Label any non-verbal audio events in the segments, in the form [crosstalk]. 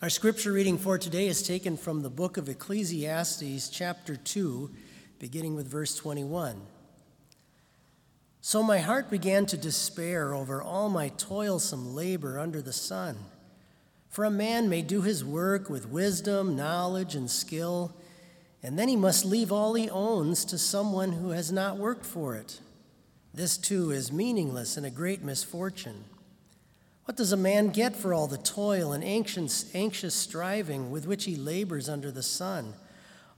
Our scripture reading for today is taken from the book of Ecclesiastes, chapter 2, beginning with verse 21. So my heart began to despair over all my toilsome labor under the sun. For a man may do his work with wisdom, knowledge, and skill, and then he must leave all he owns to someone who has not worked for it. This too is meaningless and a great misfortune. What does a man get for all the toil and anxious, anxious striving with which he labors under the sun?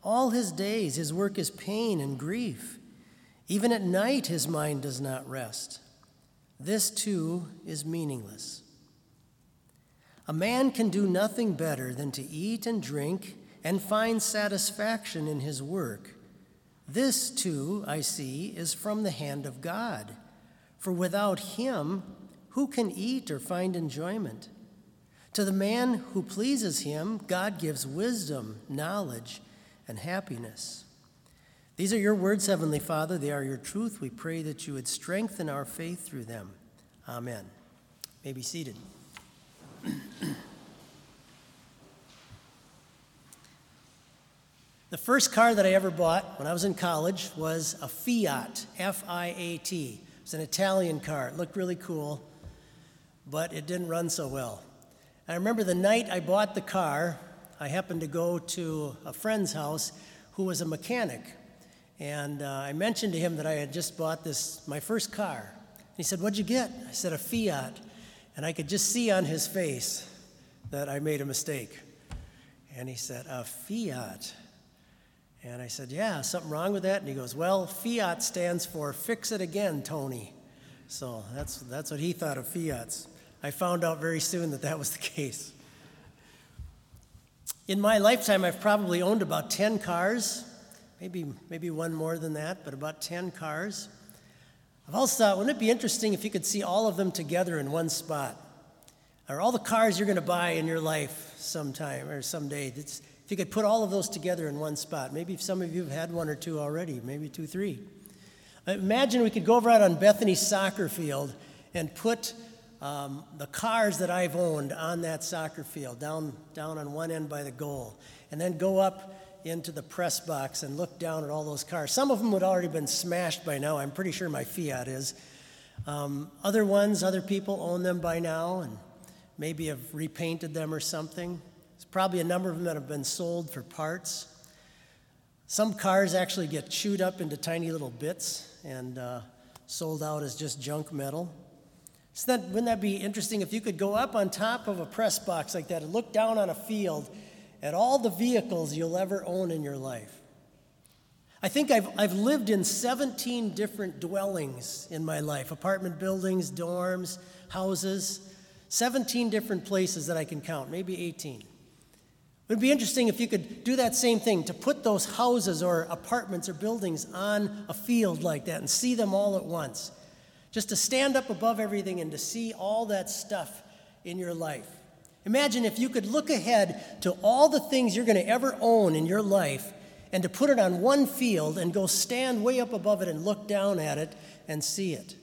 All his days, his work is pain and grief. Even at night, his mind does not rest. This too is meaningless. A man can do nothing better than to eat and drink and find satisfaction in his work. This too, I see, is from the hand of God. For without him, who can eat or find enjoyment? To the man who pleases him, God gives wisdom, knowledge, and happiness. These are your words, Heavenly Father. They are your truth. We pray that you would strengthen our faith through them. Amen. You may be seated. the first car that I ever bought when I was in college was a Fiat, F I A T. It was an Italian car. It looked really cool but it didn't run so well. I remember the night I bought the car, I happened to go to a friend's house who was a mechanic. And uh, I mentioned to him that I had just bought this, my first car. And he said, What'd you get? I said, A Fiat. And I could just see on his face that I made a mistake. And he said, A Fiat. And I said, Yeah, something wrong with that? And he goes, Well, Fiat stands for Fix It Again, Tony. So that's, that's what he thought of Fiats. I found out very soon that that was the [laughs] case. In my lifetime, I've probably owned about 10 cars, maybe, maybe one more than that, but about 10 cars. I've also thought, wouldn't it be interesting if you could see all of them together in one spot? Or all the cars you're going to buy in your life sometime or someday. It's, if you could put all of those together in one spot. Maybe some of you have had one or two already, maybe two, three. Imagine we could go over out on Bethany soccer field and put um, the cars that I've owned on that soccer field, down, down on one end by the goal, and then go up into the press box and look down at all those cars. Some of them would already been smashed by now. I'm pretty sure my Fiat is. Um, other ones, other people own them by now and maybe have repainted them or something. There's probably a number of them that have been sold for parts. Some cars actually get chewed up into tiny little bits and uh, sold out as just junk metal. That, wouldn't that be interesting if you could go up on top of a press box like that and look down on a field at all the vehicles you'll ever own in your life? I think I've, I've lived in 17 different dwellings in my life apartment buildings, dorms, houses, 17 different places that I can count, maybe 18. It would be interesting if you could do that same thing to put those houses or apartments or buildings on a field like that and see them all at once. Just to stand up above everything and to see all that stuff in your life. Imagine if you could look ahead to all the things you're going to ever own in your life and to put it on one field and go stand way up above it and look down at it and see it.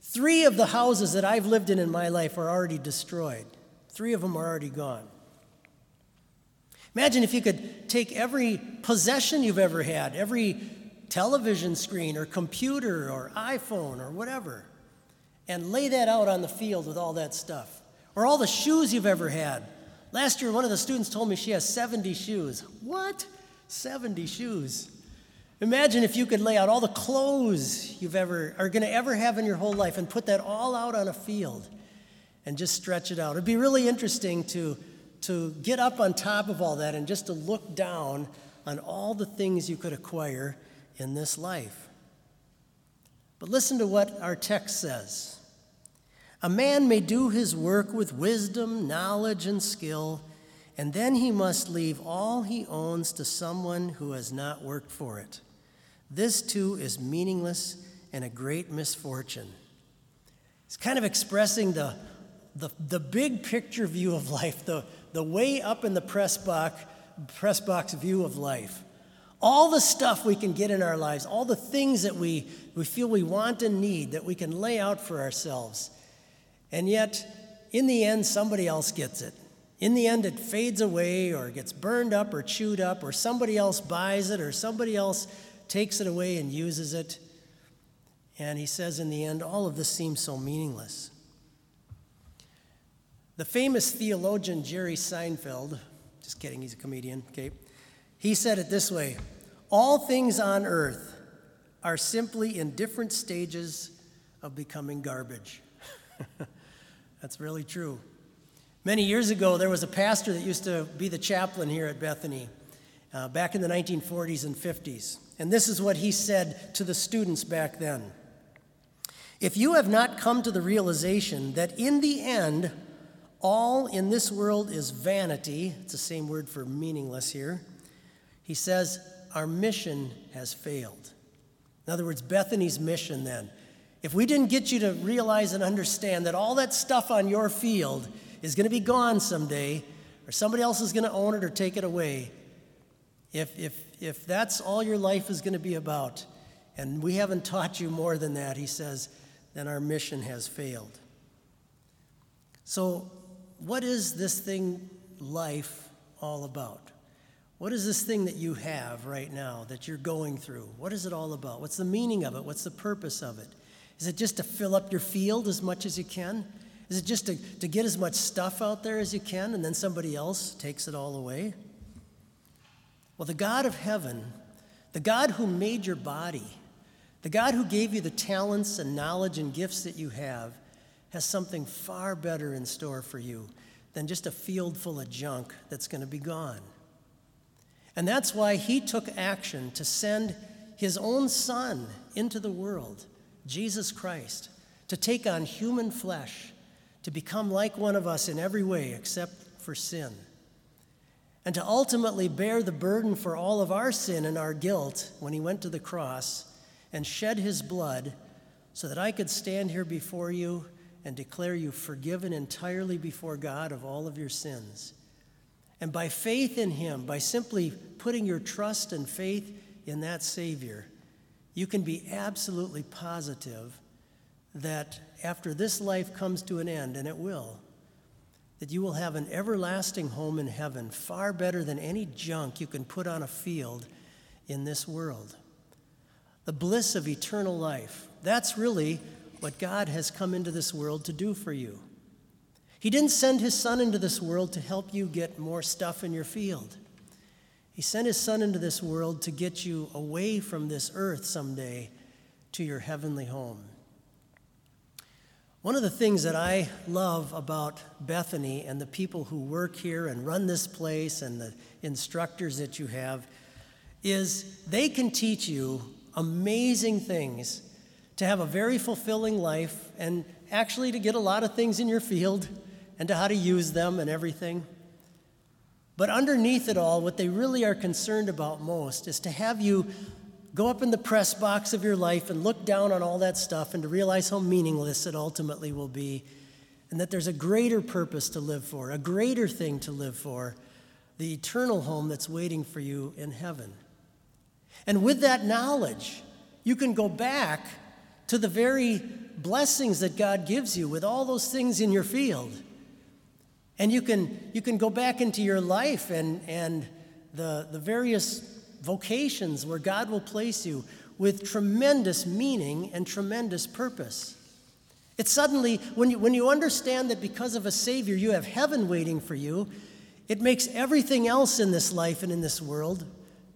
Three of the houses that I've lived in in my life are already destroyed, three of them are already gone. Imagine if you could take every possession you've ever had, every television screen or computer or iPhone or whatever and lay that out on the field with all that stuff. Or all the shoes you've ever had. Last year, one of the students told me she has 70 shoes. What? 70 shoes. Imagine if you could lay out all the clothes you've ever are going to ever have in your whole life and put that all out on a field and just stretch it out. It'd be really interesting to, to get up on top of all that and just to look down on all the things you could acquire in this life. But listen to what our text says A man may do his work with wisdom, knowledge, and skill, and then he must leave all he owns to someone who has not worked for it. This too is meaningless and a great misfortune. It's kind of expressing the, the, the big picture view of life, the, the way up in the press box, press box view of life all the stuff we can get in our lives, all the things that we, we feel we want and need that we can lay out for ourselves. And yet, in the end, somebody else gets it. In the end, it fades away or gets burned up or chewed up, or somebody else buys it, or somebody else takes it away and uses it. And he says, in the end, all of this seems so meaningless. The famous theologian Jerry Seinfeld, just kidding, he's a comedian, okay? He said it this way All things on earth are simply in different stages of becoming garbage. [laughs] That's really true. Many years ago, there was a pastor that used to be the chaplain here at Bethany uh, back in the 1940s and 50s. And this is what he said to the students back then If you have not come to the realization that in the end, all in this world is vanity, it's the same word for meaningless here, he says, our mission has failed. In other words, Bethany's mission then. If we didn't get you to realize and understand that all that stuff on your field is going to be gone someday, or somebody else is going to own it or take it away, if, if, if that's all your life is going to be about, and we haven't taught you more than that, he says, then our mission has failed. So, what is this thing, life, all about? What is this thing that you have right now that you're going through? What is it all about? What's the meaning of it? What's the purpose of it? Is it just to fill up your field as much as you can? Is it just to, to get as much stuff out there as you can and then somebody else takes it all away? Well, the God of heaven, the God who made your body, the God who gave you the talents and knowledge and gifts that you have, has something far better in store for you than just a field full of junk that's going to be gone. And that's why he took action to send his own son into the world, Jesus Christ, to take on human flesh, to become like one of us in every way except for sin, and to ultimately bear the burden for all of our sin and our guilt when he went to the cross and shed his blood so that I could stand here before you and declare you forgiven entirely before God of all of your sins. And by faith in Him, by simply putting your trust and faith in that Savior, you can be absolutely positive that after this life comes to an end, and it will, that you will have an everlasting home in heaven, far better than any junk you can put on a field in this world. The bliss of eternal life. That's really what God has come into this world to do for you. He didn't send his son into this world to help you get more stuff in your field. He sent his son into this world to get you away from this earth someday to your heavenly home. One of the things that I love about Bethany and the people who work here and run this place and the instructors that you have is they can teach you amazing things to have a very fulfilling life and actually to get a lot of things in your field and to how to use them and everything. But underneath it all, what they really are concerned about most is to have you go up in the press box of your life and look down on all that stuff and to realize how meaningless it ultimately will be, and that there's a greater purpose to live for, a greater thing to live for, the eternal home that's waiting for you in heaven. And with that knowledge, you can go back to the very blessings that God gives you with all those things in your field. And you can, you can go back into your life and, and the, the various vocations where God will place you with tremendous meaning and tremendous purpose. It's suddenly, when you, when you understand that because of a Savior you have heaven waiting for you, it makes everything else in this life and in this world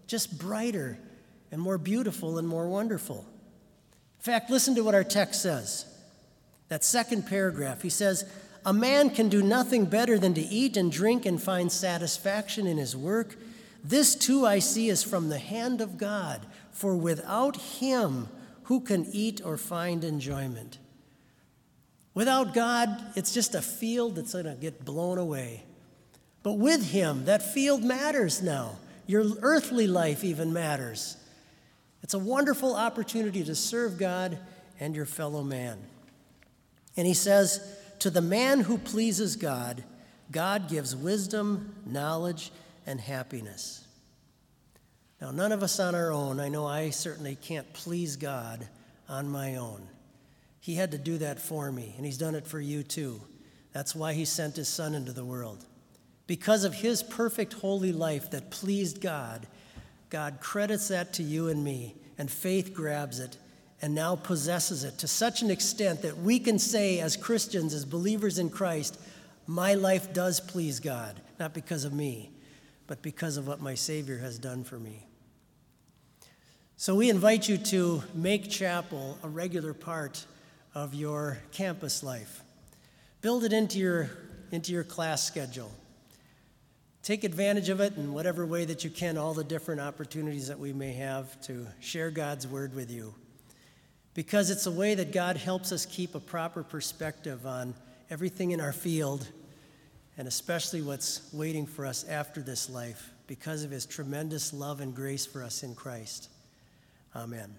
just brighter and more beautiful and more wonderful. In fact, listen to what our text says. That second paragraph, he says, A man can do nothing better than to eat and drink and find satisfaction in his work. This too I see is from the hand of God, for without him, who can eat or find enjoyment? Without God, it's just a field that's going to get blown away. But with him, that field matters now. Your earthly life even matters. It's a wonderful opportunity to serve God and your fellow man. And he says, To the man who pleases God, God gives wisdom, knowledge, and happiness. Now, none of us on our own, I know I certainly can't please God on my own. He had to do that for me, and He's done it for you too. That's why He sent His Son into the world. Because of his perfect holy life that pleased God, God credits that to you and me, and faith grabs it and now possesses it to such an extent that we can say, as Christians, as believers in Christ, my life does please God, not because of me, but because of what my Savior has done for me. So we invite you to make chapel a regular part of your campus life. Build it into your, into your class schedule. Take advantage of it in whatever way that you can, all the different opportunities that we may have to share God's word with you. Because it's a way that God helps us keep a proper perspective on everything in our field, and especially what's waiting for us after this life, because of his tremendous love and grace for us in Christ. Amen.